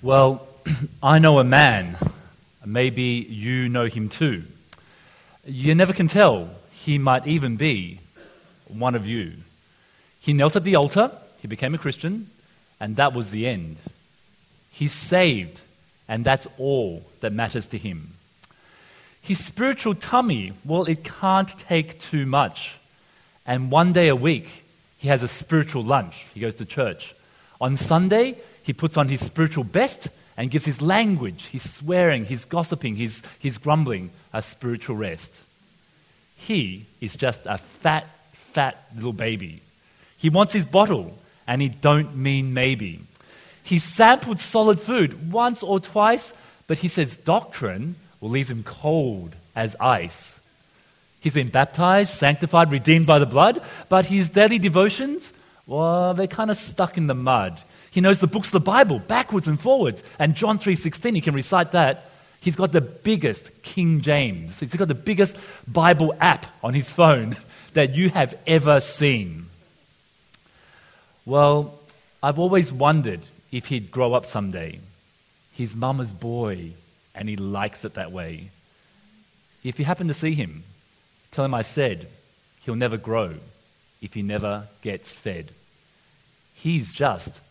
Well, I know a man. Maybe you know him too. You never can tell. He might even be one of you. He knelt at the altar, he became a Christian, and that was the end. He's saved, and that's all that matters to him. His spiritual tummy, well, it can't take too much. And one day a week, he has a spiritual lunch. He goes to church. On Sunday, he puts on his spiritual best and gives his language, his swearing, his gossiping, his, his grumbling a spiritual rest. He is just a fat, fat little baby. He wants his bottle, and he don't mean maybe. He sampled solid food once or twice, but he says doctrine will leave him cold as ice. He's been baptized, sanctified, redeemed by the blood, but his daily devotions, well, they're kind of stuck in the mud. He knows the books of the Bible backwards and forwards. And John 3:16, he can recite that. He's got the biggest King James. He's got the biggest Bible app on his phone that you have ever seen. Well, I've always wondered if he'd grow up someday. He's mama's boy, and he likes it that way. If you happen to see him, tell him I said he'll never grow if he never gets fed. He's just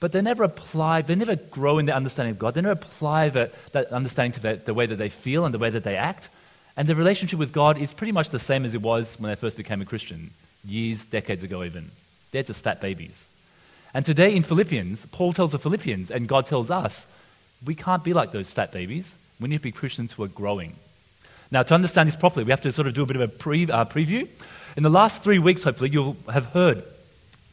but they never apply, they never grow in their understanding of God. They never apply the, that understanding to the, way that they feel and the way that they act. And their relationship with God is pretty much the same as it was when they first became a Christian, years, decades ago, even. They're just fat babies. And today in Philippians, Paul tells the Philippians, and God tells us, we can't be like those fat babies. We need to be Christians who are growing. Now, to understand this properly, we have to sort of do a bit of a pre, uh, preview. In the last three weeks, hopefully, you'll have heard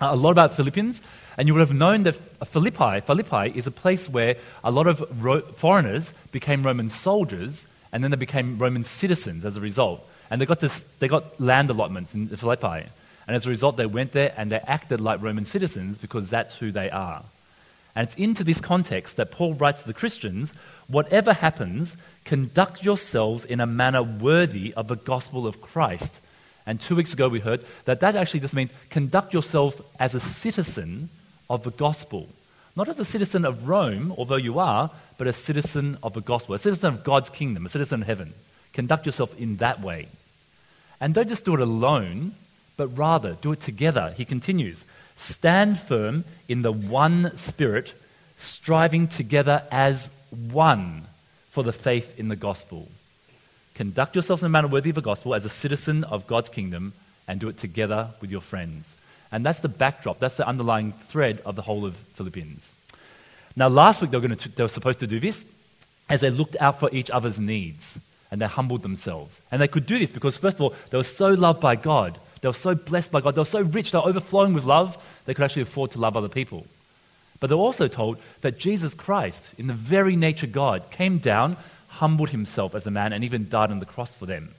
a lot about Philippians and you would have known that Philippi, Philippi is a place where a lot of ro- foreigners became Roman soldiers and then they became Roman citizens as a result. And they got, to, they got land allotments in Philippi. And as a result, they went there and they acted like Roman citizens because that's who they are. And it's into this context that Paul writes to the Christians whatever happens, conduct yourselves in a manner worthy of the gospel of Christ. And two weeks ago, we heard that that actually just means conduct yourself as a citizen of the gospel. Not as a citizen of Rome, although you are, but a citizen of the gospel, a citizen of God's kingdom, a citizen of heaven. Conduct yourself in that way. And don't just do it alone, but rather do it together. He continues Stand firm in the one spirit, striving together as one for the faith in the gospel. Conduct yourselves in a manner worthy of the gospel as a citizen of God's kingdom and do it together with your friends. And that's the backdrop, that's the underlying thread of the whole of Philippians. Now, last week they were, to, they were supposed to do this as they looked out for each other's needs and they humbled themselves. And they could do this because, first of all, they were so loved by God, they were so blessed by God, they were so rich, they were overflowing with love, they could actually afford to love other people. But they were also told that Jesus Christ, in the very nature of God, came down, humbled himself as a man, and even died on the cross for them.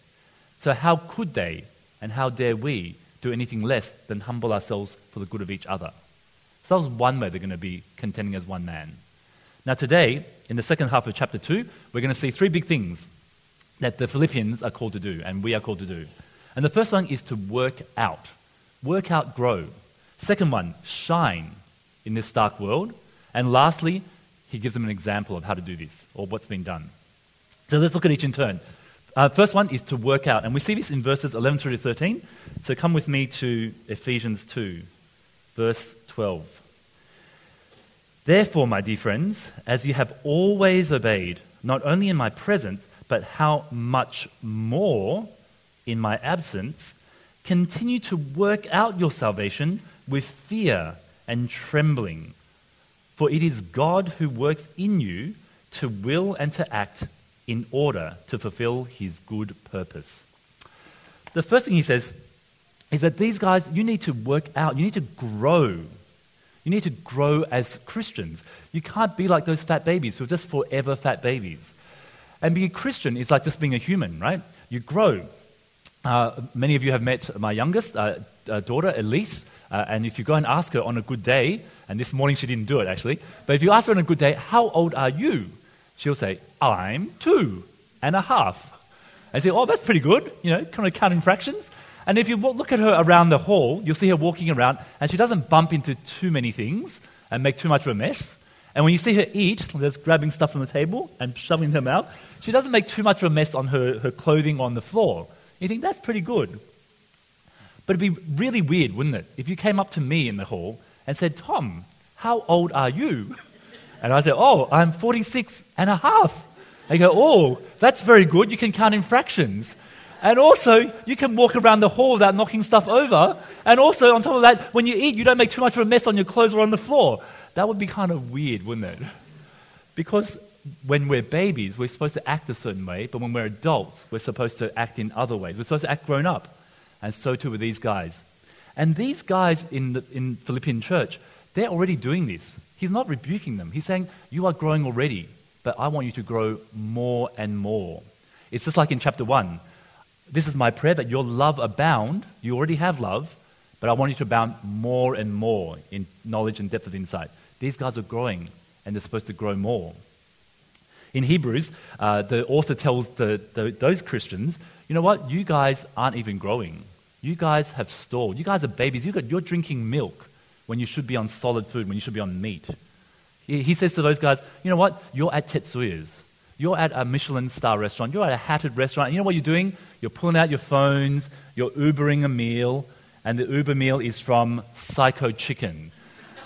So, how could they and how dare we anything less than humble ourselves for the good of each other. So that was one way they're going to be contending as one man. Now, today, in the second half of chapter 2, we're going to see three big things that the Philippians are called to do and we are called to do. And the first one is to work out. Work out, grow. Second one, shine in this dark world. And lastly, he gives them an example of how to do this or what's been done. So let's look at each in turn. Uh, first one is to work out. And we see this in verses 11 through to 13. So come with me to Ephesians 2, verse 12. Therefore, my dear friends, as you have always obeyed, not only in my presence, but how much more in my absence, continue to work out your salvation with fear and trembling. For it is God who works in you to will and to act in order to fulfill his good purpose. The first thing he says is that these guys, you need to work out, you need to grow. You need to grow as Christians. You can't be like those fat babies who are just forever fat babies. And being a Christian is like just being a human, right? You grow. Uh, many of you have met my youngest uh, uh, daughter, Elise, uh, and if you go and ask her on a good day, and this morning she didn't do it actually, but if you ask her on a good day, how old are you? She'll say, I'm two and a half. And say, oh, that's pretty good, you know, kind of counting fractions. And if you look at her around the hall, you'll see her walking around, and she doesn't bump into too many things and make too much of a mess. And when you see her eat, just grabbing stuff from the table and shoving her mouth, she doesn't make too much of a mess on her, her clothing on the floor. You think that's pretty good. But it'd be really weird, wouldn't it, if you came up to me in the hall and said, Tom, how old are you? And I said, Oh, I'm 46 and a half. They go, Oh, that's very good. You can count in fractions. And also, you can walk around the hall without knocking stuff over. And also, on top of that, when you eat, you don't make too much of a mess on your clothes or on the floor. That would be kind of weird, wouldn't it? Because when we're babies, we're supposed to act a certain way, but when we're adults, we're supposed to act in other ways. We're supposed to act grown up. And so too with these guys. And these guys in the in Philippian church, they're already doing this. He's not rebuking them. He's saying, You are growing already, but I want you to grow more and more. It's just like in chapter 1. This is my prayer that your love abound. You already have love, but I want you to abound more and more in knowledge and depth of insight. These guys are growing, and they're supposed to grow more. In Hebrews, uh, the author tells the, the, those Christians, you know what? You guys aren't even growing. You guys have stalled. You guys are babies. You got, you're drinking milk when you should be on solid food, when you should be on meat. He, says to those guys, you know what? You're at Tetsuya's. You're at a Michelin star restaurant. You're at a hatted restaurant. You know what you're doing? You're pulling out your phones. You're Ubering a meal. And the Uber meal is from Psycho Chicken.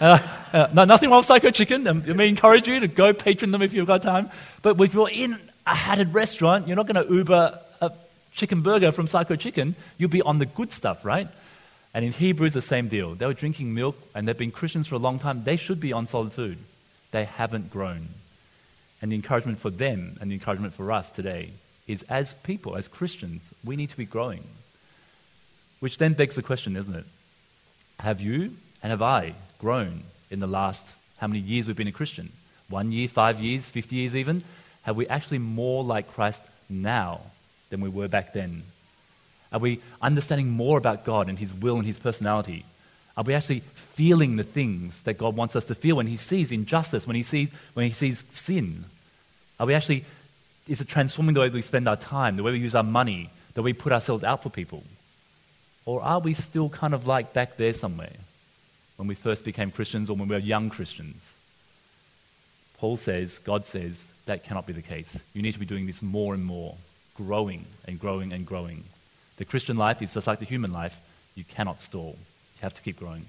Uh, uh, no, nothing wrong with Psycho Chicken. Um, let me encourage you to go patron them if you've got time. But if you're in a hatted restaurant, you're not going to Uber a chicken burger from Psycho Chicken. You'll be on the good stuff, right? And in Hebrews, the same deal. They were drinking milk and they've been Christians for a long time. They should be on solid food. They haven't grown. And the encouragement for them and the encouragement for us today is as people, as Christians, we need to be growing. Which then begs the question, isn't it? Have you and have I grown in the last how many years we've been a Christian? One year, five years, 50 years even? Have we actually more like Christ now than we were back then? Are we understanding more about God and His will and His personality? Are we actually feeling the things that God wants us to feel when He sees injustice, when He sees, when he sees sin? Are we actually, is it transforming the way we spend our time, the way we use our money, the way we put ourselves out for people? Or are we still kind of like back there somewhere when we first became Christians or when we were young Christians? Paul says, God says, that cannot be the case. You need to be doing this more and more, growing and growing and growing. The Christian life is just like the human life. You cannot stall. You have to keep growing.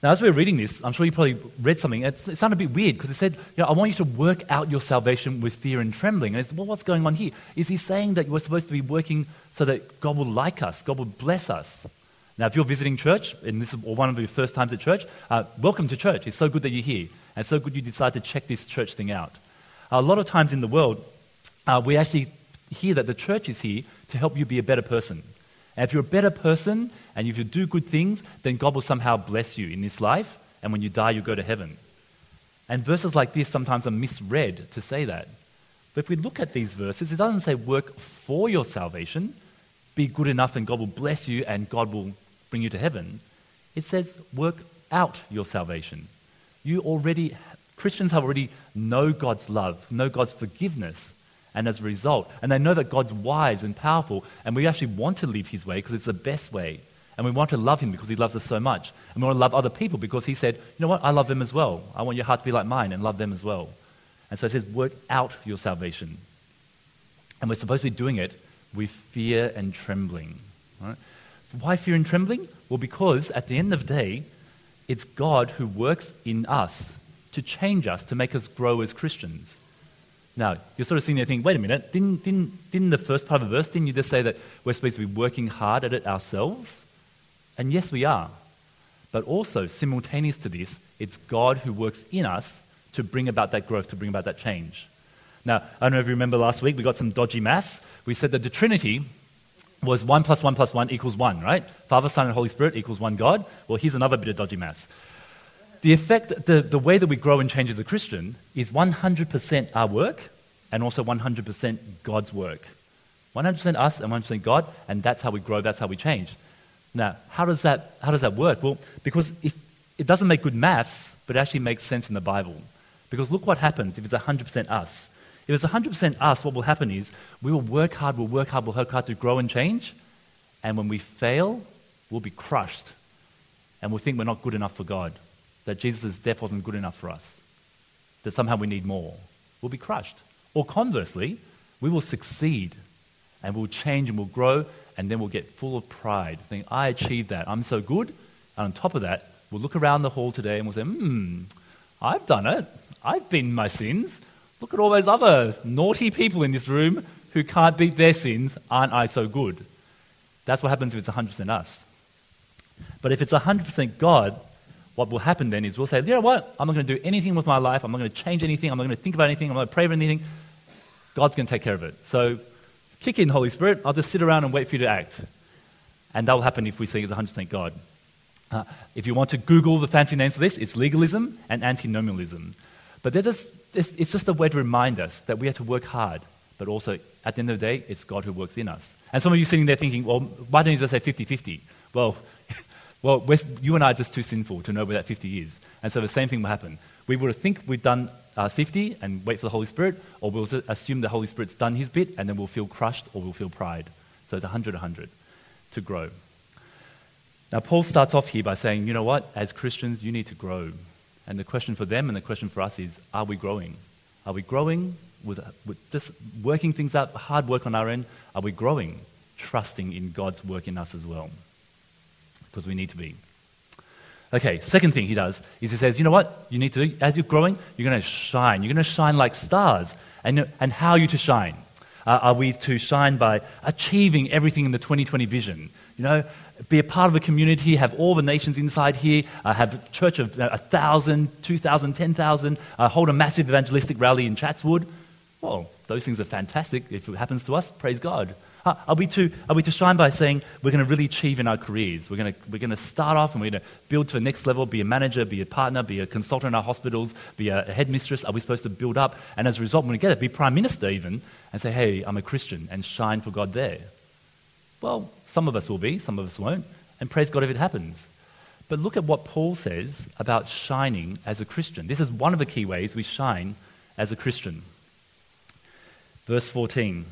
Now, as we were reading this, I'm sure you probably read something. It, sounded a bit weird because it said, you know, I want you to work out your salvation with fear and trembling. And it's, well, what's going on here? Is he saying that we're supposed to be working so that God will like us, God will bless us? Now, if you're visiting church, and this is one of your first times at church, uh, welcome to church. It's so good that you're here. And so good you decide to check this church thing out. a lot of times in the world, uh, we actually hear that the church is here to help you be a better person. And if you're a better person and if you do good things, then God will somehow bless you in this life, and when you die, you go to heaven. And verses like this sometimes are misread to say that. But if we look at these verses, it doesn't say work for your salvation, be good enough and God will bless you and God will bring you to heaven. It says work out your salvation. You already, Christians have already know God's love, know God's forgiveness, and as a result, and they know that God's wise and powerful, and we actually want to live His way because it's the best way. And we want to love Him because He loves us so much. And we want to love other people because He said, you know what, I love them as well. I want your heart to be like mine and love them as well. And so it says, work out your salvation. And we're supposed to be doing it with fear and trembling. Right? Why fear and trembling? Well, because at the end of the day, it's God who works in us to change us, to make us grow as Christians. Now, you're sort of sitting there thinking, wait a minute, didn't, didn't, didn't the first part of the verse, didn't you just say that we're supposed to be working hard at it ourselves? And yes, we are. But also, simultaneous to this, it's God who works in us to bring about that growth, to bring about that change. Now, I don't know if you remember last week, we got some dodgy maths. We said that the Trinity was 1 plus 1 plus 1 equals 1, right? Father, Son, and Holy Spirit equals 1 God. Well, here's another bit of dodgy maths. The effect, the, the way that we grow and change as a Christian is 100% our work and also 100% God's work. 100% us and 100% God, and that's how we grow, that's how we change. Now, how does that, how does that work? Well, because if, it doesn't make good maths, but it actually makes sense in the Bible. Because look what happens if it's 100% us. If it's 100% us, what will happen is we will work hard, we'll work hard, we'll work hard to grow and change. And when we fail, we'll be crushed. And we'll think we're not good enough for God. That Jesus' death wasn't good enough for us. That somehow we need more. We'll be crushed. Or conversely, we will succeed and we'll change and we'll grow and then we'll get full of pride. Think, I achieved that. I'm so good. And on top of that, we'll look around the hall today and we'll say, hmm, I've done it. I've been my sins. Look at all those other naughty people in this room who can't beat their sins. Aren't I so good? That's what happens if it's 100% us. But if it's 100% God, what will happen then is we'll say, you know what? I'm not going to do anything with my life. I'm not going to change anything. I'm not going to think about anything. I'm not going to pray for anything. God's going to take care of it. So kick in, Holy Spirit. I'll just sit around and wait for you to act. And that will happen if we say it's 100% God. Uh, if you want to Google the fancy names for this, it's legalism and antinomianism. But just, it's just a way to remind us that we have to work hard, but also at the end of the day, it's God who works in us. And some of you sitting there thinking, well, why don't you just say 50 50? Well, well you and I are just too sinful to know where that 50 is. And so the same thing will happen. We will think we've done uh, 50 and wait for the Holy Spirit, or we'll assume the Holy Spirit's done his bit and then we'll feel crushed or we'll feel pride. So it's 100 100 to grow. Now, Paul starts off here by saying, you know what? As Christians, you need to grow. And the question for them and the question for us is, are we growing? Are we growing with, with just working things out, hard work on our end? Are we growing, trusting in God's work in us as well? Because we need to be. Okay, second thing he does is he says, you know what? You need to, as you're growing, you're going to shine. You're going to shine like stars. And, and how are you to shine? Uh, are we to shine by achieving everything in the 2020 vision? You know, be a part of the community, have all the nations inside here, uh, have a church of uh, 1,000, 2,000, 10,000, uh, hold a massive evangelistic rally in Chatswood. Well, those things are fantastic. If it happens to us, praise God. Are, we to, are we to shine by saying we're going to really achieve in our careers? We're going to, we're going to start off and we're going to build to the next level, be a manager, be a partner, be a consultant in our hospitals, be a headmistress? Are we supposed to build up? And as a result, when we get it, be prime minister even, and say, hey, I'm a Christian, and shine for God there? Well, some of us will be, some of us won't, and praise God if it happens. But look at what Paul says about shining as a Christian. This is one of the key ways we shine as a Christian. Verse 14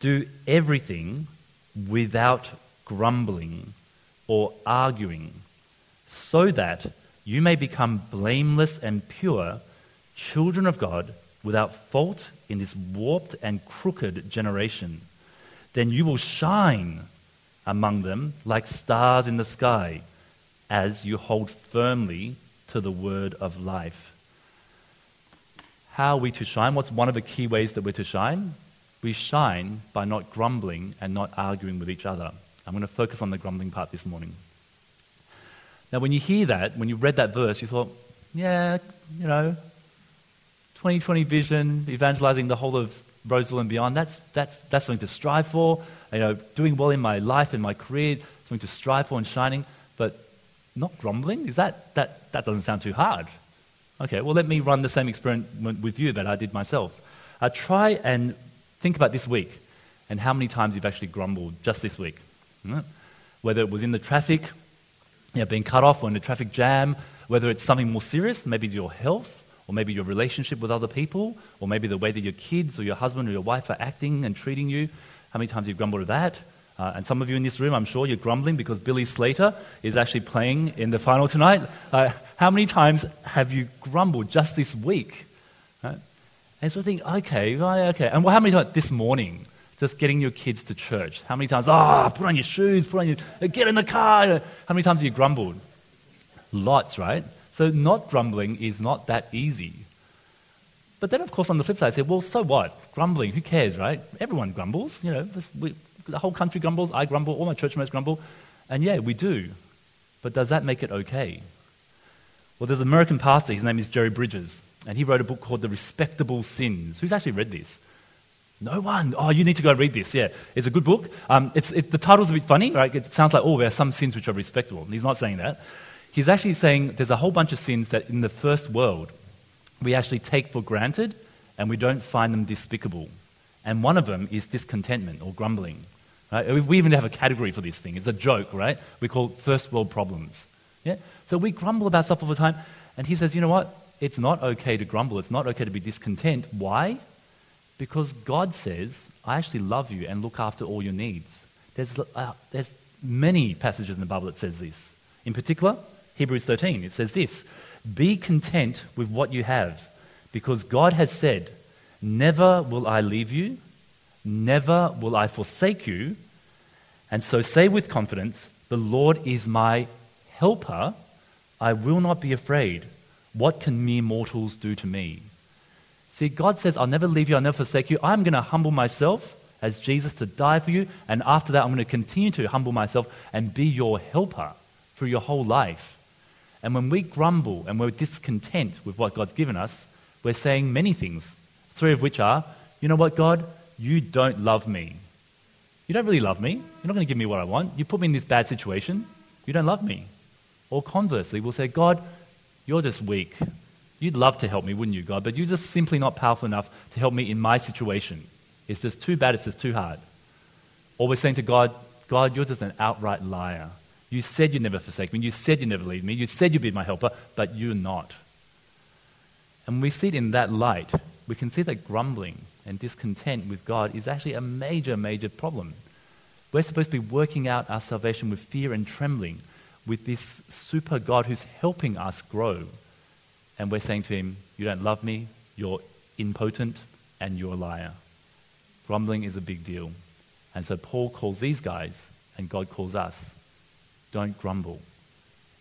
do everything without grumbling or arguing, so that you may become blameless and pure, children of God, without fault in this warped and crooked generation. Then you will shine among them like stars in the sky as you hold firmly to the word of life. How are we to shine? What's one of the key ways that we're to shine? We shine by not grumbling and not arguing with each other. I'm going to focus on the grumbling part this morning. Now, when you hear that, when you read that verse, you thought, yeah, you know, 2020 vision, evangelizing the whole of Roseville and beyond, that's, that's, that's something to strive for. You know, doing well in my life, and my career, something to strive for and shining, but not grumbling? Is that, that, that doesn't sound too hard. Okay, well, let me run the same experiment with you that I did myself. Uh, try and Think about this week and how many times you've actually grumbled just this week. Whether it was in the traffic, you know, being cut off or in a traffic jam, whether it's something more serious, maybe your health, or maybe your relationship with other people, or maybe the way that your kids or your husband or your wife are acting and treating you. How many times you've grumbled at that? Uh, and some of you in this room, I'm sure you're grumbling because Billy Slater is actually playing in the final tonight. Uh, how many times have you grumbled just this week? Right? And so I think, okay, okay. And how many times this morning, just getting your kids to church? How many times, ah, oh, put on your shoes, put on your, get in the car. How many times have you grumbled? Lots, right? So not grumbling is not that easy. But then, of course, on the flip side, I say, well, so what? Grumbling, who cares, right? Everyone grumbles. You know, this, we, the whole country grumbles. I grumble. All my church members grumble. And yeah, we do. But does that make it okay? Well, there's an American pastor. His name is Jerry Bridges. And he wrote a book called The Respectable Sins. Who's actually read this? No one. Oh, you need to go read this. Yeah, it's a good book. Um, it's, it, the title's a bit funny, right? It sounds like, oh, there are some sins which are respectable. And he's not saying that. He's actually saying there's a whole bunch of sins that in the first world we actually take for granted and we don't find them despicable. And one of them is discontentment or grumbling. Right? We even have a category for this thing. It's a joke, right? We call it first world problems. Yeah? So we grumble about stuff all the time. And he says, you know what? It's not okay to grumble. It's not okay to be discontent. Why? Because God says, I actually love you and look after all your needs. There's, uh, there's many passages in the Bible that says this. In particular, Hebrews 13, it says this Be content with what you have, because God has said, Never will I leave you, never will I forsake you. And so say with confidence, The Lord is my helper. I will not be afraid. What can mere mortals do to me? See, God says, I'll never leave you, I'll never forsake you. I'm going to humble myself as Jesus to die for you. And after that, I'm going to continue to humble myself and be your helper through your whole life. And when we grumble and we're discontent with what God's given us, we're saying many things, three of which are, you know what, God, you don't love me. You don't really love me. You're not going to give me what I want. You put me in this bad situation. You don't love me. Or conversely, we'll say, God, you're just weak. You'd love to help me, wouldn't you, God? But you're just simply not powerful enough to help me in my situation. It's just too bad, it's just too hard. Or we're saying to God, God, you're just an outright liar. You said you'd never forsake me. You said you'd never leave me. You said you'd be my helper, but you're not. And when we see it in that light, we can see that grumbling and discontent with God is actually a major, major problem. We're supposed to be working out our salvation with fear and trembling, with this super God who's helping us grow. And we're saying to him, You don't love me, you're impotent, and you're a liar. Grumbling is a big deal. And so Paul calls these guys, and God calls us don't grumble.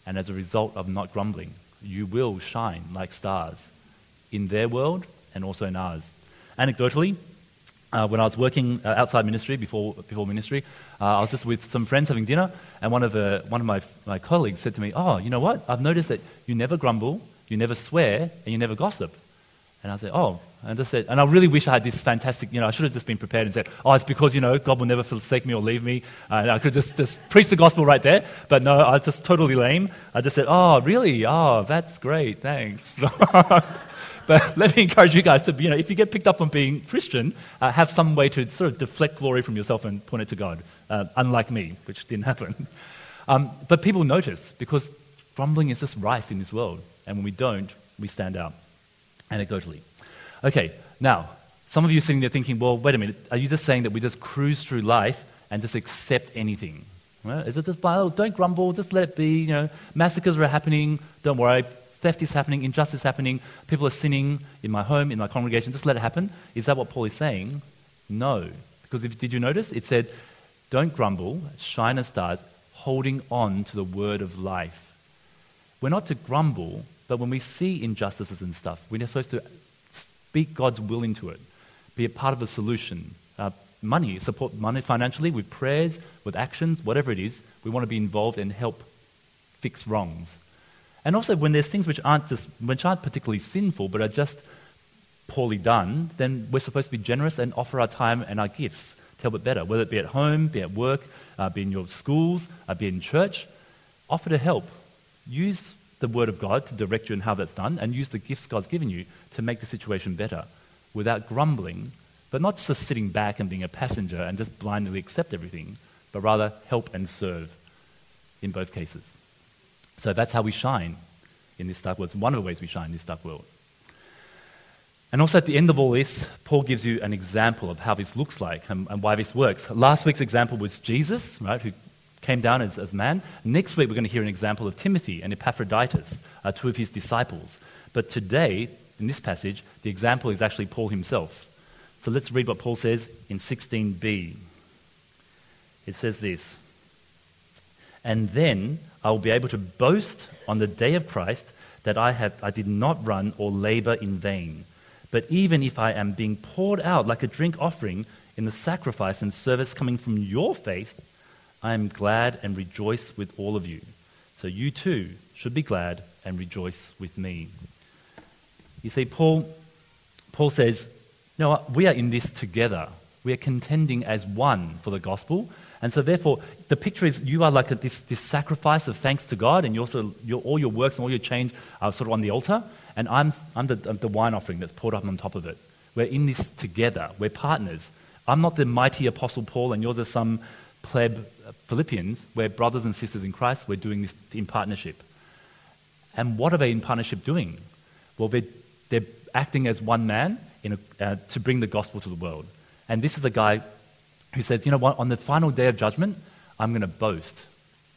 And as a result of not grumbling, you will shine like stars in their world and also in ours. Anecdotally, uh, when I was working uh, outside ministry, before, before ministry, uh, I was just with some friends having dinner, and one of, uh, one of my, my colleagues said to me, Oh, you know what? I've noticed that you never grumble, you never swear, and you never gossip. And I said, Oh, and I just said, and I really wish I had this fantastic, you know, I should have just been prepared and said, oh, it's because, you know, God will never forsake me or leave me. Uh, and I could just, just preach the gospel right there. But no, I was just totally lame. I just said, oh, really? Oh, that's great. Thanks. but let me encourage you guys to, you know, if you get picked up on being Christian, uh, have some way to sort of deflect glory from yourself and point it to God, uh, unlike me, which didn't happen. Um, but people notice because grumbling is just rife in this world. And when we don't, we stand out anecdotally. Okay, now, some of you sitting there thinking, well, wait a minute, are you just saying that we just cruise through life and just accept anything? Well, is it just, well, don't grumble, just let it be, you know, massacres are happening, don't worry, theft is happening, injustice is happening, people are sinning in my home, in my congregation, just let it happen? Is that what Paul is saying? No. Because if, did you notice? It said, don't grumble, shine as stars, holding on to the word of life. We're not to grumble, but when we see injustices and stuff, we're supposed to speak God's will into it, be a part of the solution. Uh, money, support money financially with prayers, with actions, whatever it is. We want to be involved and help fix wrongs. And also, when there's things which aren't, just, which aren't particularly sinful but are just poorly done, then we're supposed to be generous and offer our time and our gifts to help it better, whether it be at home, be at work, uh, be in your schools, uh, be in church. Offer to help. Use the Word of God to direct you in how that's done, and use the gifts God's given you to make the situation better without grumbling, but not just sitting back and being a passenger and just blindly accept everything, but rather help and serve in both cases. So that's how we shine in this dark world. It's one of the ways we shine in this dark world. And also at the end of all this, Paul gives you an example of how this looks like and, and, why this works. Last week's example was Jesus, right, who came down as, as man. Next week, we're going to hear an example of Timothy and Epaphroditus, uh, two of his disciples. But today, in this passage, the example is actually Paul himself. So let's read what Paul says in 16b. It says this And then I will be able to boast on the day of Christ that I, have, I did not run or labor in vain. But even if I am being poured out like a drink offering in the sacrifice and service coming from your faith, I am glad and rejoice with all of you. So you too should be glad and rejoice with me. You see, Paul, Paul says, No, we are in this together. We are contending as one for the gospel. And so, therefore, the picture is you are like a, this, this sacrifice of thanks to God, and you also, your, all your works and all your change are sort of on the altar. And I'm, I'm the, the wine offering that's poured up on top of it. We're in this together. We're partners. I'm not the mighty Apostle Paul, and yours are some pleb Philippians. We're brothers and sisters in Christ. We're doing this in partnership. And what are they in partnership doing? Well, they're, they're acting as one man a, uh, to bring the gospel to the world. And this is the guy who says, you know what, on the final day of judgment, I'm going to boast.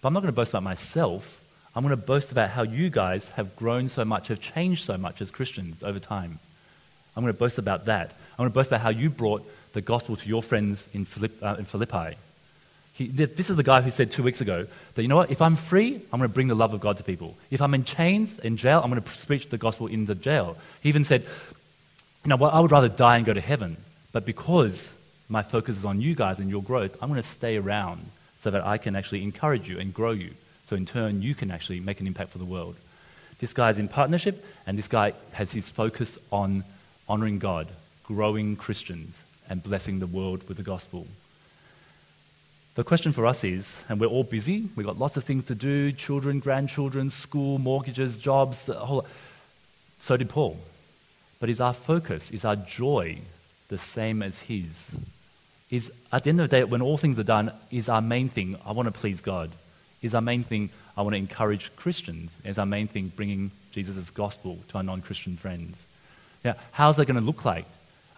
But I'm not going to boast about myself. I'm going to boast about how you guys have grown so much, have changed so much as Christians over time. I'm going to boast about that. I'm going to boast about how you brought the gospel to your friends in, Philipp, uh, in Philippi. He, this is the guy who said two weeks ago that, you know what, if I'm free, I'm going to bring the love of God to people. If I'm in chains, in jail, I'm going to preach the gospel in the jail. He even said, you know what, I would rather die and go to heaven. But because my focus is on you guys and your growth, I'm going to stay around so that I can actually encourage you and grow you. So in turn, you can actually make an impact for the world. This guy is in partnership, and this guy has his focus on honoring God, growing Christians, and blessing the world with the gospel. The question for us is, and we're all busy, we've got lots of things to do children, grandchildren, school, mortgages, jobs, the whole. So did Paul. But is our focus, is our joy the same as his? Is at the end of the day, when all things are done, is our main thing, I want to please God? Is our main thing, I want to encourage Christians? Is our main thing bringing Jesus' gospel to our non Christian friends? Now, how's that going to look like?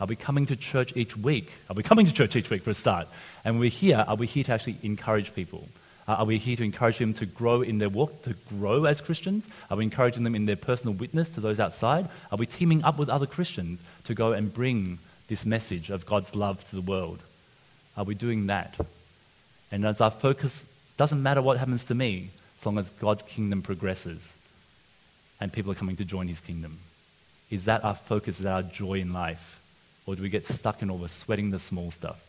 Are we coming to church each week? Are we coming to church each week for a start? And we're here, are we here to actually encourage people? Are we here to encourage them to grow in their walk, to grow as Christians? Are we encouraging them in their personal witness to those outside? Are we teaming up with other Christians to go and bring this message of God's love to the world? Are we doing that? And as our focus doesn't matter what happens to me, as long as God's kingdom progresses and people are coming to join his kingdom. Is that our focus? Is that our joy in life? Or do we get stuck in all the sweating the small stuff?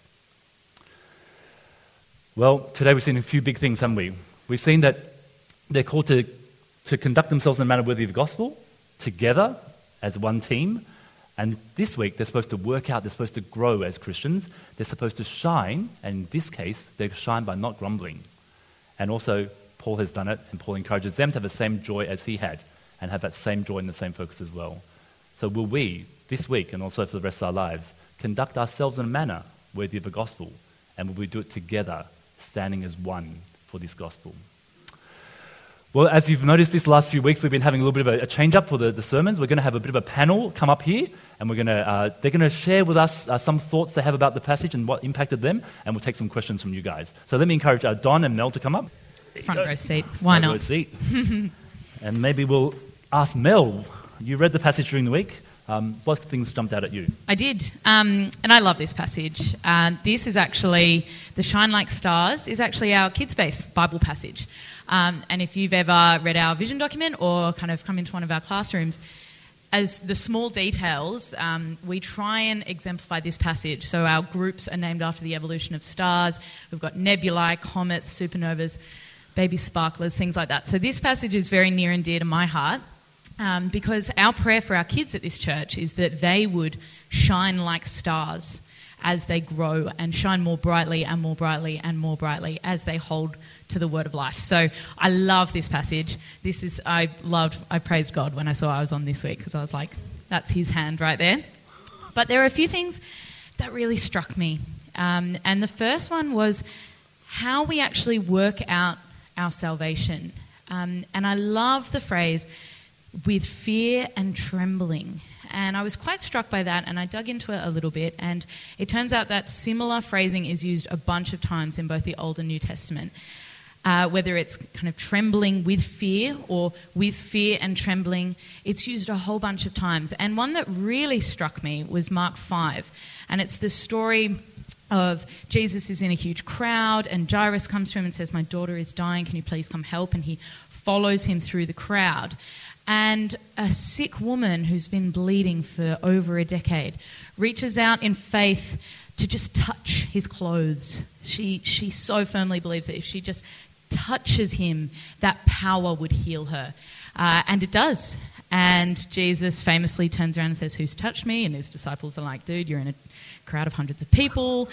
Well, today we've seen a few big things, haven't we? We've seen that they're called to, to conduct themselves in a manner worthy of the gospel, together as one team. And this week, they're supposed to work out, they're supposed to grow as Christians. They're supposed to shine, and in this case, they shine by not grumbling. And also, Paul has done it, and Paul encourages them to have the same joy as he had, and have that same joy and the same focus as well. So, will we, this week and also for the rest of our lives, conduct ourselves in a manner worthy of the gospel? And will we do it together standing as one for this gospel. Well, as you've noticed this last few weeks, we've been having a little bit of a, a change up for the, the sermons. We're going to have a bit of a panel come up here, and we're going to, uh, they're going to share with us uh, some thoughts they have about the passage and what impacted them, and we'll take some questions from you guys. So let me encourage uh, Don and Mel to come up. Front row seat. Why not? Front not? Row seat. and maybe we'll ask Mel. You read the passage during the week. Um, what things jumped out at you? I did, um, and I love this passage. Uh, this is actually the "Shine Like Stars" is actually our Kidspace Bible passage. Um, and if you've ever read our vision document or kind of come into one of our classrooms, as the small details, um, we try and exemplify this passage. So our groups are named after the evolution of stars. We've got nebulae, comets, supernovas, baby sparklers, things like that. So this passage is very near and dear to my heart. Um, because our prayer for our kids at this church is that they would shine like stars as they grow and shine more brightly and more brightly and more brightly as they hold to the word of life. So I love this passage. This is I loved I praised God when I saw I was on this week because I was like that's his hand right there. But there are a few things that really struck me. Um, and the first one was how we actually work out our salvation. Um, and I love the phrase with fear and trembling. And I was quite struck by that, and I dug into it a little bit. And it turns out that similar phrasing is used a bunch of times in both the Old and New Testament. Uh, whether it's kind of trembling with fear or with fear and trembling, it's used a whole bunch of times. And one that really struck me was Mark 5. And it's the story of Jesus is in a huge crowd, and Jairus comes to him and says, My daughter is dying, can you please come help? And he follows him through the crowd. And a sick woman who's been bleeding for over a decade reaches out in faith to just touch his clothes. She, she so firmly believes that if she just touches him, that power would heal her. Uh, and it does. And Jesus famously turns around and says, Who's touched me? And his disciples are like, Dude, you're in a crowd of hundreds of people.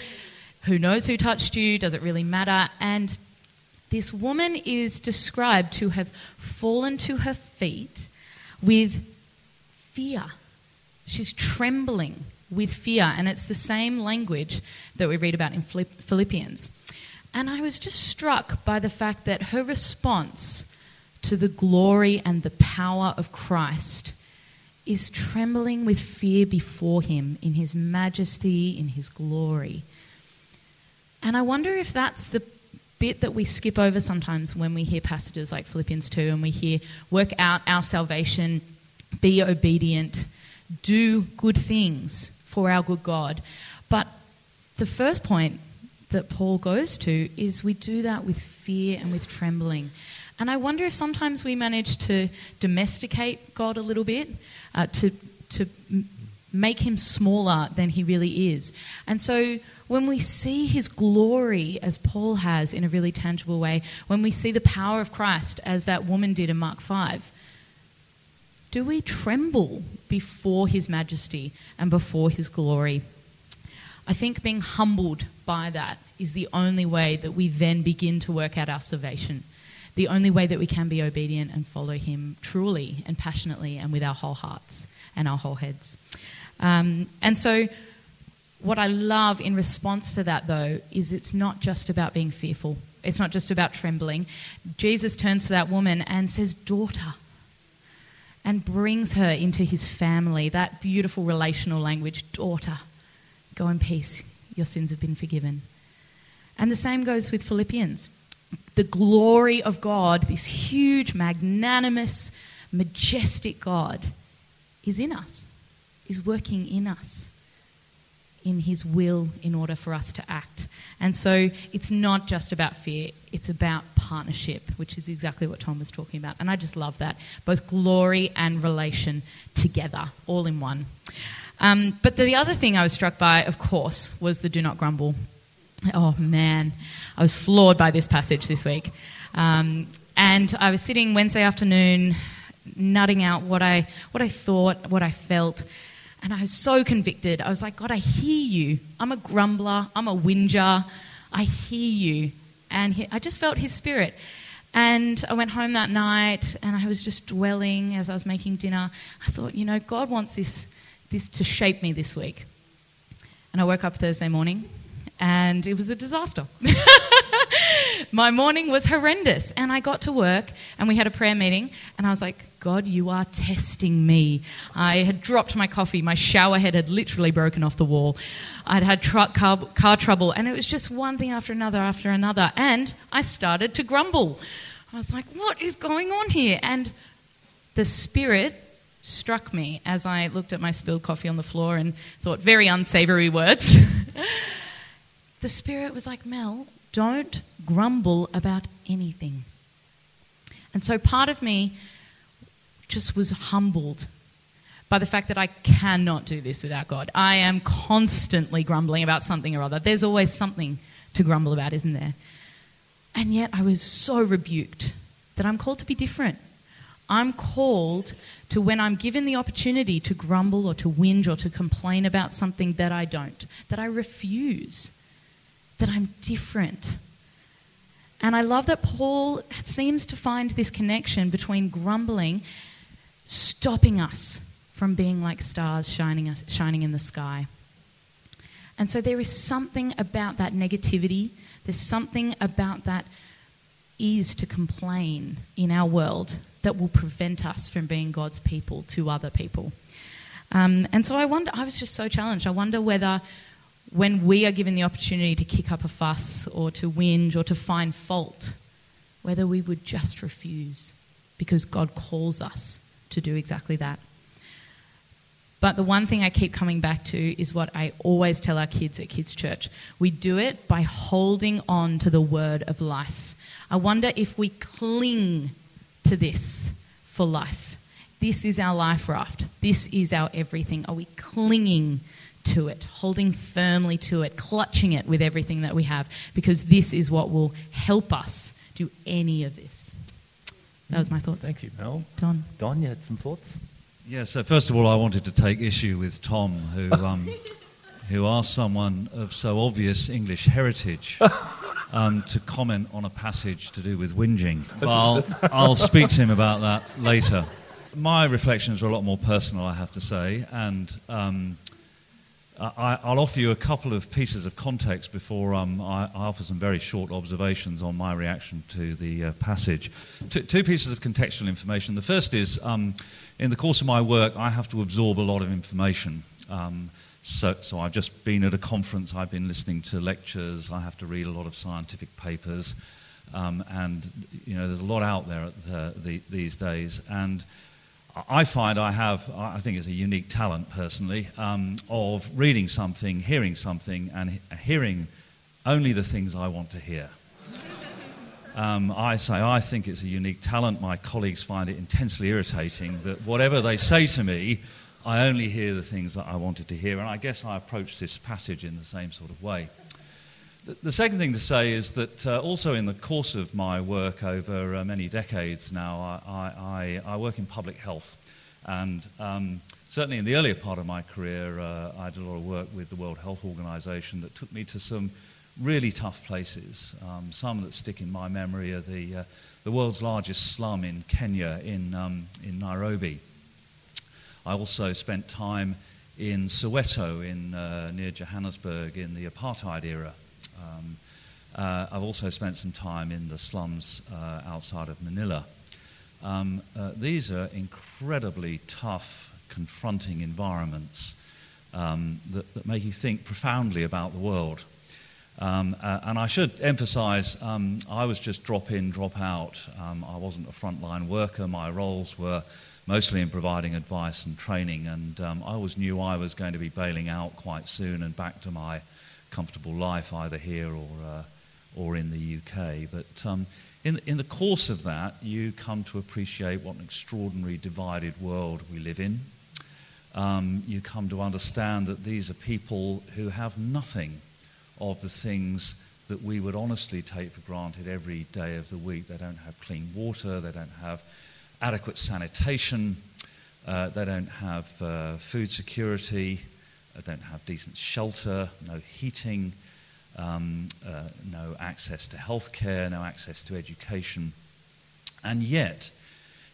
Who knows who touched you? Does it really matter? And this woman is described to have fallen to her feet with fear. She's trembling with fear. And it's the same language that we read about in Philippians. And I was just struck by the fact that her response to the glory and the power of Christ is trembling with fear before him in his majesty, in his glory. And I wonder if that's the bit that we skip over sometimes when we hear passages like Philippians 2 and we hear, work out our salvation, be obedient, do good things for our good God. But the first point that Paul goes to is we do that with fear and with trembling. And I wonder if sometimes we manage to domesticate God a little bit, uh, to, to make him smaller than he really is. And so when we see his glory, as Paul has in a really tangible way, when we see the power of Christ, as that woman did in Mark 5, do we tremble before his majesty and before his glory? I think being humbled by that is the only way that we then begin to work out our salvation the only way that we can be obedient and follow Him truly and passionately and with our whole hearts and our whole heads. Um, and so, what I love in response to that, though, is it's not just about being fearful. It's not just about trembling. Jesus turns to that woman and says, Daughter, and brings her into his family. That beautiful relational language, daughter, go in peace. Your sins have been forgiven. And the same goes with Philippians the glory of God, this huge, magnanimous, majestic God, is in us, is working in us, in His will in order for us to act. And so it's not just about fear, it's about partnership, which is exactly what Tom was talking about. And I just love that. Both glory and relation together, all in one. Um, but the other thing I was struck by, of course, was the do not grumble. Oh man. I was floored by this passage this week. Um, and I was sitting Wednesday afternoon, nutting out what I, what I thought, what I felt. And I was so convicted. I was like, God, I hear you. I'm a grumbler. I'm a whinger. I hear you. And he, I just felt his spirit. And I went home that night and I was just dwelling as I was making dinner. I thought, you know, God wants this, this to shape me this week. And I woke up Thursday morning and it was a disaster. my morning was horrendous. And I got to work and we had a prayer meeting, and I was like, God, you are testing me. I had dropped my coffee, my shower head had literally broken off the wall. I'd had truck, car, car trouble, and it was just one thing after another after another. And I started to grumble. I was like, what is going on here? And the Spirit struck me as I looked at my spilled coffee on the floor and thought very unsavory words. the Spirit was like, Mel, don't grumble about anything. And so part of me just was humbled by the fact that I cannot do this without God. I am constantly grumbling about something or other. There's always something to grumble about, isn't there? And yet I was so rebuked that I'm called to be different. I'm called to when I'm given the opportunity to grumble or to whinge or to complain about something that I don't, that I refuse that I'm different. And I love that Paul seems to find this connection between grumbling stopping us from being like stars shining, us, shining in the sky. And so there is something about that negativity, there's something about that ease to complain in our world that will prevent us from being God's people to other people. Um, and so I wonder, I was just so challenged. I wonder whether when we are given the opportunity to kick up a fuss or to whinge or to find fault, whether we would just refuse because God calls us to do exactly that. But the one thing I keep coming back to is what I always tell our kids at Kids Church. We do it by holding on to the word of life. I wonder if we cling to this for life. This is our life raft. This is our everything. Are we clinging to it, holding firmly to it, clutching it with everything that we have, because this is what will help us do any of this. That was my thoughts. Thank you, Mel. Don. Don, you had some thoughts? Yeah, so first of all, I wanted to take issue with Tom, who, um, who asked someone of so obvious English heritage um, to comment on a passage to do with whinging. But I'll, I'll speak to him about that later. My reflections are a lot more personal, I have to say, and um, I, will offer you a couple of pieces of context before um, I, I, offer some very short observations on my reaction to the uh, passage. T- two pieces of contextual information. The first is um, in the course of my work, I have to absorb a lot of information. Um, so, so, I've just been at a conference, I've been listening to lectures, I have to read a lot of scientific papers, um, and you know, there's a lot out there the, the, these days. And I find I have, I think it's a unique talent personally, um, of reading something, hearing something, and hearing only the things I want to hear. Um, I say I think it's a unique talent. My colleagues find it intensely irritating that whatever they say to me, I only hear the things that I wanted to hear. And I guess I approach this passage in the same sort of way. The, second thing to say is that uh, also in the course of my work over uh, many decades now, I, I, I, work in public health. And um, certainly in the earlier part of my career, uh, I did a lot of work with the World Health Organization that took me to some really tough places. Um, some that stick in my memory are the, uh, the world's largest slum in Kenya, in, um, in Nairobi. I also spent time in Soweto, in, uh, near Johannesburg, in the apartheid era. Um, uh, I've also spent some time in the slums uh, outside of Manila. Um, uh, these are incredibly tough, confronting environments um, that, that, make you think profoundly about the world. Um, uh, and I should emphasize, um, I was just drop in, drop out. Um, I wasn't a frontline worker. My roles were mostly in providing advice and training, and I always knew I was going to be bailing out quite soon and back to my comfortable life either here or, uh, or in the UK. But um, in, in the course of that, you come to appreciate what an extraordinary divided world we live in. Um, you come to understand that these are people who have nothing of the things that we would honestly take for granted every day of the week. They don't have clean water, they don't have adequate sanitation, uh, they don't have uh, food security, they don't have decent shelter, no heating, um, uh, no access to healthcare, no access to education. And yet,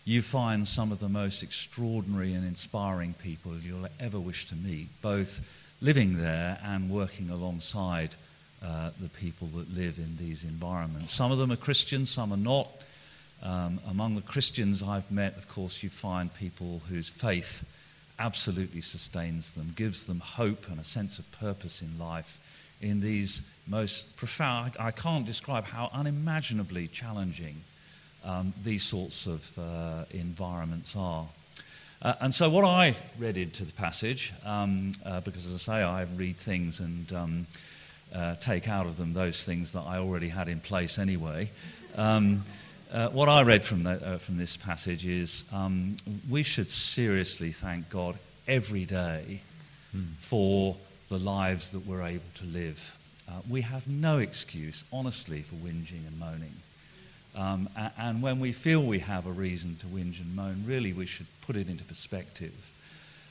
you find some of the most extraordinary and inspiring people you'll ever wish to meet, both living there and working alongside uh, the people that live in these environments. Some of them are Christians, some are not. Um, among the Christians I've met, of course, you find people whose faith absolutely sustains them, gives them hope and a sense of purpose in life in these most profound, I can't describe how unimaginably challenging um, these sorts of uh, environments are. Uh, and so, what I read into the passage, um, uh, because as I say, I read things and um, uh, take out of them those things that I already had in place anyway. Uh, what I read from, the, uh, from this passage is um, we should seriously thank God every day mm. for the lives that we're able to live. Uh, we have no excuse, honestly, for whinging and moaning. Um, and, and when we feel we have a reason to whinge and moan, really we should put it into perspective.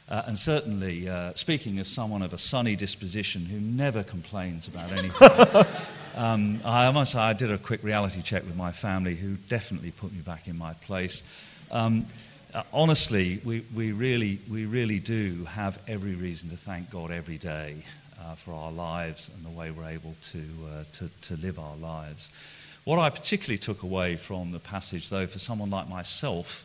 Uh, and certainly, uh, speaking as someone of a sunny disposition who never complains about anything, Um, I must say, I did a quick reality check with my family, who definitely put me back in my place. Um, uh, honestly, we, we, really, we really do have every reason to thank God every day uh, for our lives and the way we're able to, uh, to, to live our lives. What I particularly took away from the passage, though, for someone like myself,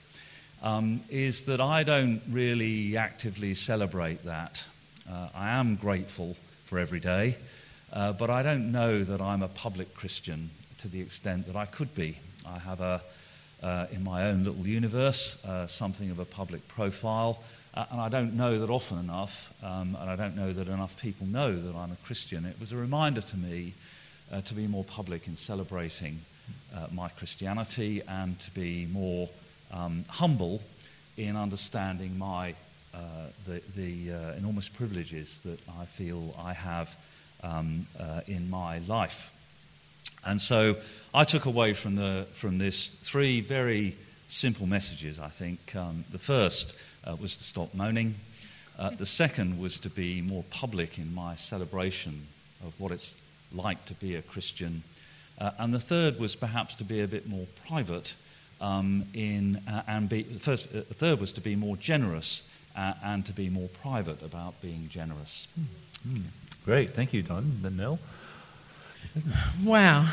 um, is that I don't really actively celebrate that. Uh, I am grateful for every day. Uh, but I don't know that I'm a public Christian to the extent that I could be. I have a, uh, in my own little universe, uh, something of a public profile, uh, and I don't know that often enough, um, and I don't know that enough people know that I'm a Christian. It was a reminder to me uh, to be more public in celebrating my Christianity and to be more um, humble in understanding my, the, the enormous privileges that I feel I have um, uh, in my life. And so I took away from, the, from this three very simple messages, I think. Um, the first uh, was to stop moaning. Uh, the second was to be more public in my celebration of what it's like to be a Christian. Uh, and the third was perhaps to be a bit more private um, in, uh, and be, the, first, uh, third was to be more generous uh, and to be more private about being generous. Mm. Great, thank you, Don. Then Mel. Wow.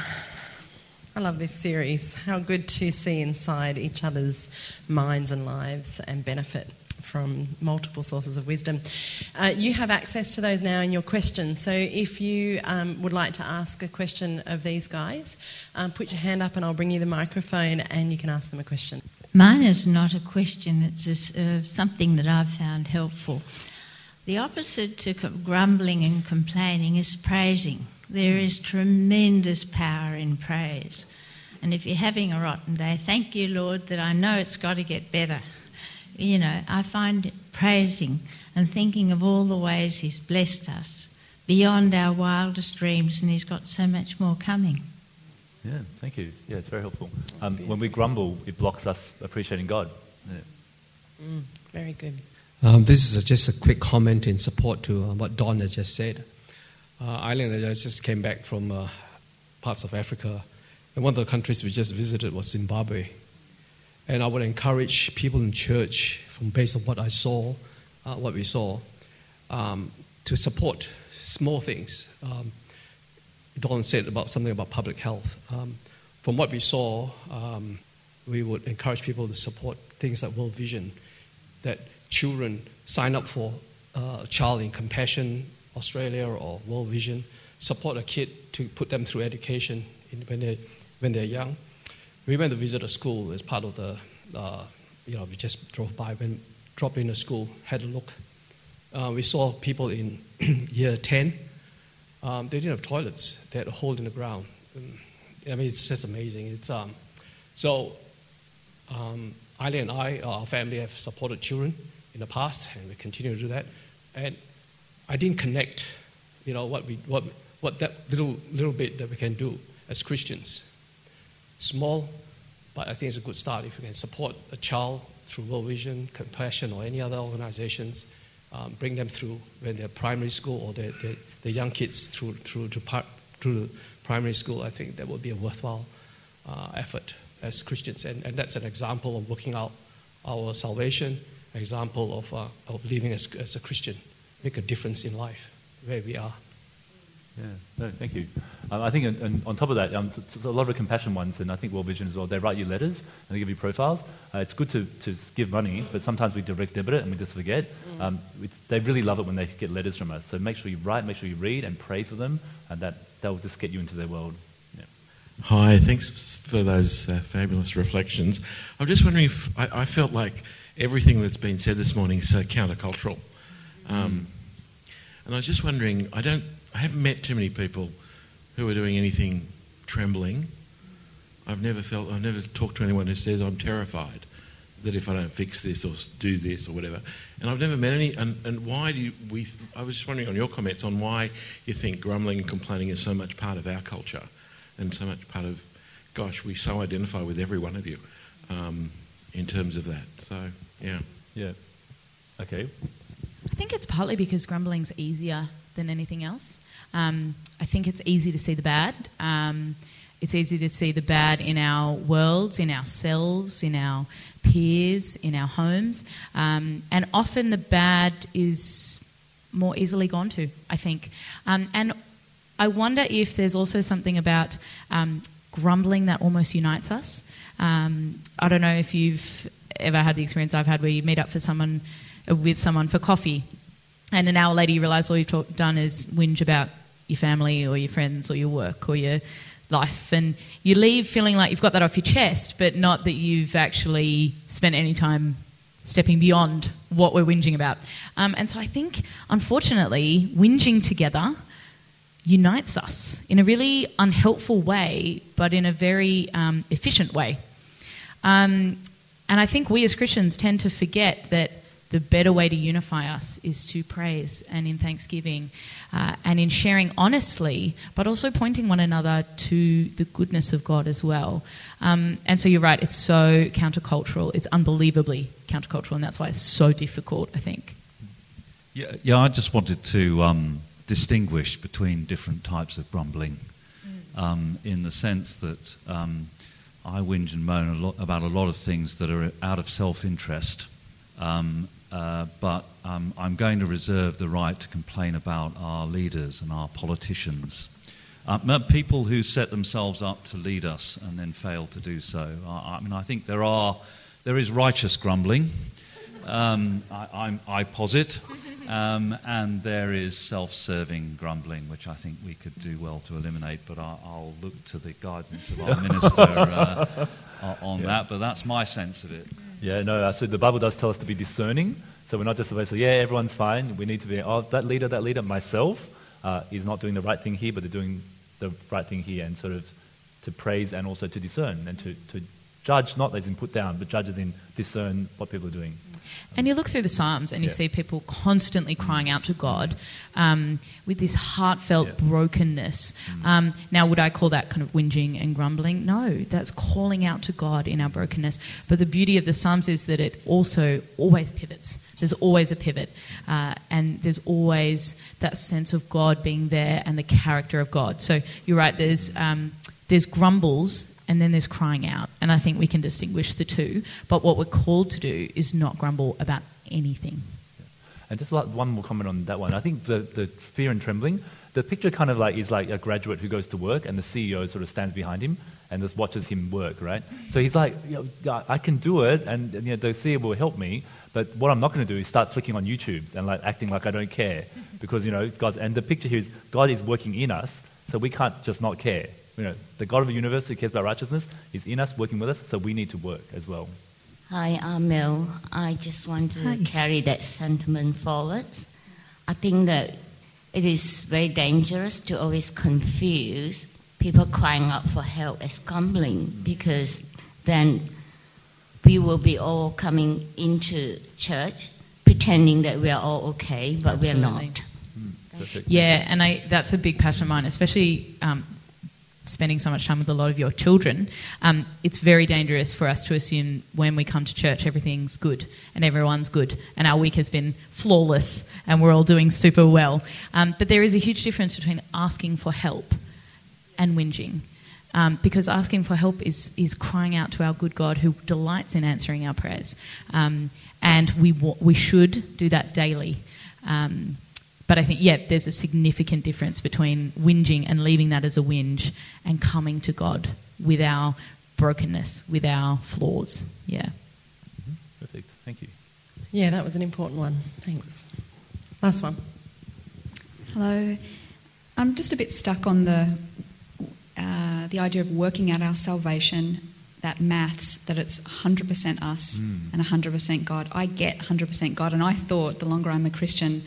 I love this series. How good to see inside each other's minds and lives and benefit from multiple sources of wisdom. Uh, you have access to those now in your questions. So if you um, would like to ask a question of these guys, um, put your hand up and I'll bring you the microphone and you can ask them a question. Mine is not a question, it's just, uh, something that I've found helpful. The opposite to grumbling and complaining is praising. There is tremendous power in praise. And if you're having a rotten day, thank you, Lord, that I know it's got to get better you know, I find praising and thinking of all the ways He's blessed us beyond our wildest dreams, and He's got so much more coming. Yeah, thank you. Yeah, it's very helpful. Um, when we grumble, it blocks us appreciating God. Yeah. Mm, very good. Um, this is just a quick comment in support to uh, what Don has just said. Uh, Eileen and I just came back from uh, parts of Africa, and one of the countries we just visited was Zimbabwe. And I would encourage people in church, from based on what I saw, uh, what we saw, um, to support small things. Um, Don said about something about public health. Um, from what we saw, um, we would encourage people to support things like World Vision, that children sign up for uh, Child in Compassion Australia or World Vision, support a kid to put them through education when, they, when they're young we went to visit a school as part of the, uh, you know, we just drove by, when dropped in the school, had a look. Uh, we saw people in year 10. Um, they didn't have toilets. They had a hole in the ground. I mean, it's just amazing. It's, um, so, um, Eileen and I, our family, have supported children in the past, and we continue to do that. And I didn't connect, you know, what, we, what, what that little, little bit that we can do as Christians small, but I think it's a good start if you can support a child through World Vision, Compassion, or any other organizations, um, bring them through when they're primary school or they're, they're, they're young kids through, through, to par- through primary school. I think that would be a worthwhile uh, effort as Christians. And, and that's an example of working out our salvation, an example of, uh, of living as, as a Christian, make a difference in life where we are. Yeah, no, thank you. Um, I think and, and on top of that, um, a lot of compassion ones, and I think World Vision as well, they write you letters and they give you profiles. Uh, it's good to, to give money, but sometimes we direct debit it and we just forget. Mm. Um, they really love it when they get letters from us. So make sure you write, make sure you read, and pray for them, and that they'll just get you into their world. Yeah. Hi, thanks for those uh, fabulous reflections. I'm just wondering if I, I, felt like everything that's been said this morning is so countercultural. Um, mm. And I was just wondering, I don't I haven't met too many people who are doing anything trembling. I've never felt, I've never talked to anyone who says I'm terrified that if I don't fix this or do this or whatever. And I've never met any. And, and why do you, we? I was just wondering on your comments on why you think grumbling and complaining is so much part of our culture, and so much part of, gosh, we so identify with every one of you, um, in terms of that. So yeah. Yeah. Okay. I think it's partly because grumbling's easier than anything else. Um, I think it's easy to see the bad. Um, it's easy to see the bad in our worlds, in ourselves, in our peers, in our homes. Um, and often the bad is more easily gone to, I think. Um, and I wonder if there's also something about um, grumbling that almost unites us. Um, I don't know if you've ever had the experience I've had where you meet up for someone with someone for coffee and an hour later you realise all you've talk, done is whinge about your family or your friends or your work or your life. And you leave feeling like you've got that off your chest, but not that you've actually spent any time stepping beyond what we're whinging about. Um, and so I think, unfortunately, whinging together unites us in a really unhelpful way, but in a very um, efficient way. Um, and I think we as Christians tend to forget that the better way to unify us is to praise and in thanksgiving uh, and in sharing honestly, but also pointing one another to the goodness of God as well. Um, and so you're right, it's so countercultural. It's unbelievably countercultural, and that's why it's so difficult, I think. Yeah, yeah I just wanted to um, distinguish between different types of grumbling um, in the sense that um, I whinge and moan a lot about a lot of things that are out of self interest. Um, uh, but um, I'm going to reserve the right to complain about our leaders and our politicians. Uh, people who set themselves up to lead us and then fail to do so. I, I mean, I think there are there is righteous grumbling. Um, I, I, posit, um, and there is self-serving grumbling, which I think we could do well to eliminate. But I'll, I'll look to the guidance of our minister uh, on yeah. that. But that's my sense of it. Yeah, no, uh, so the Bible does tell us to be discerning. So we're not just supposed to say, yeah, everyone's fine. We need to be, oh, that leader, that leader, myself, uh, is not doing the right thing here, but they're doing the right thing here, and sort of to praise and also to discern and to, to judge, not as in put down, but judge as in discern what people are doing. And you look through the Psalms and you yeah. see people constantly crying out to God um, with this heartfelt yeah. brokenness. Mm. Um, now, would I call that kind of whinging and grumbling? No, that's calling out to God in our brokenness. But the beauty of the Psalms is that it also always pivots. There's always a pivot. Uh, and there's always that sense of God being there and the character of God. So you're right, there's, um, there's grumbles and then there's crying out. And I think we can distinguish the two. But what we're called to do is not grumble about anything. And just one more comment on that one. I think the, the fear and trembling, the picture kind of like is like a graduate who goes to work and the CEO sort of stands behind him and just watches him work, right? So he's like, you know, I can do it, and you know, the CEO will help me. But what I'm not going to do is start flicking on YouTubes and like acting like I don't care, because you know, God. And the picture here is God is working in us, so we can't just not care you know, the God of the universe who cares about righteousness is in us, working with us, so we need to work as well. Hi, I'm Mel. I just want to Hi. carry that sentiment forward. I think that it is very dangerous to always confuse people crying out for help as grumbling because then we will be all coming into church pretending that we are all okay, but Absolutely. we're not. Mm, yeah, and I, that's a big passion of mine, especially um, spending so much time with a lot of your children, um, it's very dangerous for us to assume when we come to church everything's good and everyone's good and our week has been flawless and we're all doing super well. Um, but there is a huge difference between asking for help and whinging. Um, because asking for help is, is crying out to our good God who delights in answering our prayers. Um, and we, we should do that daily. But I think, yeah, there's a significant difference between whinging and leaving that as a whinge and coming to God with our brokenness, with our flaws. Yeah. Mm-hmm. Perfect. Thank you. Yeah, that was an important one. Thanks. Last one. Hello. I'm just a bit stuck on the uh, the idea of working out our salvation. That maths, that it's 100% us mm. and 100% God. I get 100% God, and I thought the longer I'm a Christian,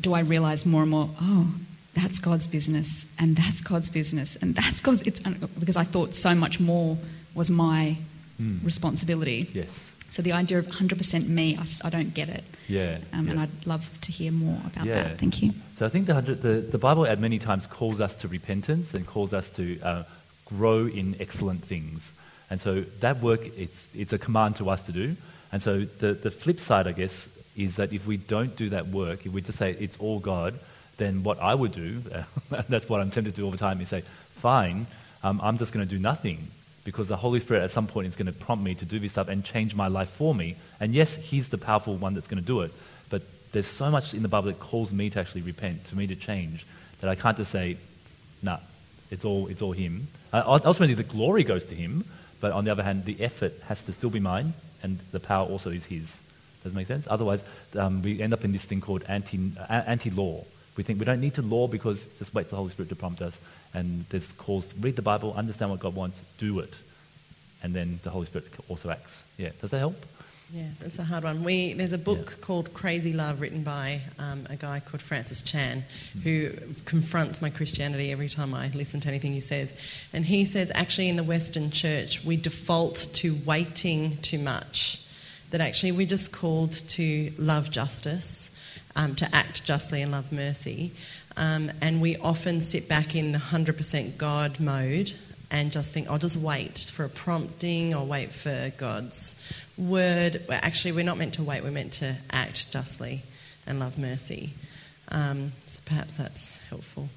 do I realize more and more, oh, that's God's business, and that's God's business, and that's God's. It's because I thought so much more was my mm. responsibility. Yes. So the idea of 100% me, I, I don't get it. Yeah, um, yeah, And I'd love to hear more about yeah. that. Thank you. So I think the, the, the Bible at many times calls us to repentance and calls us to uh, grow in excellent things. And so that work, it's, it's a command to us to do. And so the, the flip side, I guess, is that if we don't do that work, if we just say it's all God, then what I would do, that's what I'm tempted to do all the time, is say, fine, um, I'm just going to do nothing because the Holy Spirit at some point is going to prompt me to do this stuff and change my life for me. And yes, He's the powerful one that's going to do it, but there's so much in the Bible that calls me to actually repent, to me to change, that I can't just say, nah, it's all, it's all Him. Uh, ultimately, the glory goes to Him, but on the other hand, the effort has to still be mine, and the power also is His. Does it make sense? Otherwise, um, we end up in this thing called anti, uh, anti-law. We think we don't need to law because just wait for the Holy Spirit to prompt us. And there's calls to read the Bible, understand what God wants, do it. And then the Holy Spirit also acts. Yeah, does that help? Yeah, that's a hard one. We, there's a book yeah. called Crazy Love written by um, a guy called Francis Chan mm. who confronts my Christianity every time I listen to anything he says. And he says, actually, in the Western church, we default to waiting too much that actually we're just called to love justice, um, to act justly and love mercy. Um, and we often sit back in the 100% God mode and just think, I'll just wait for a prompting or wait for God's word. Well, actually, we're not meant to wait, we're meant to act justly and love mercy. Um, so perhaps that's helpful.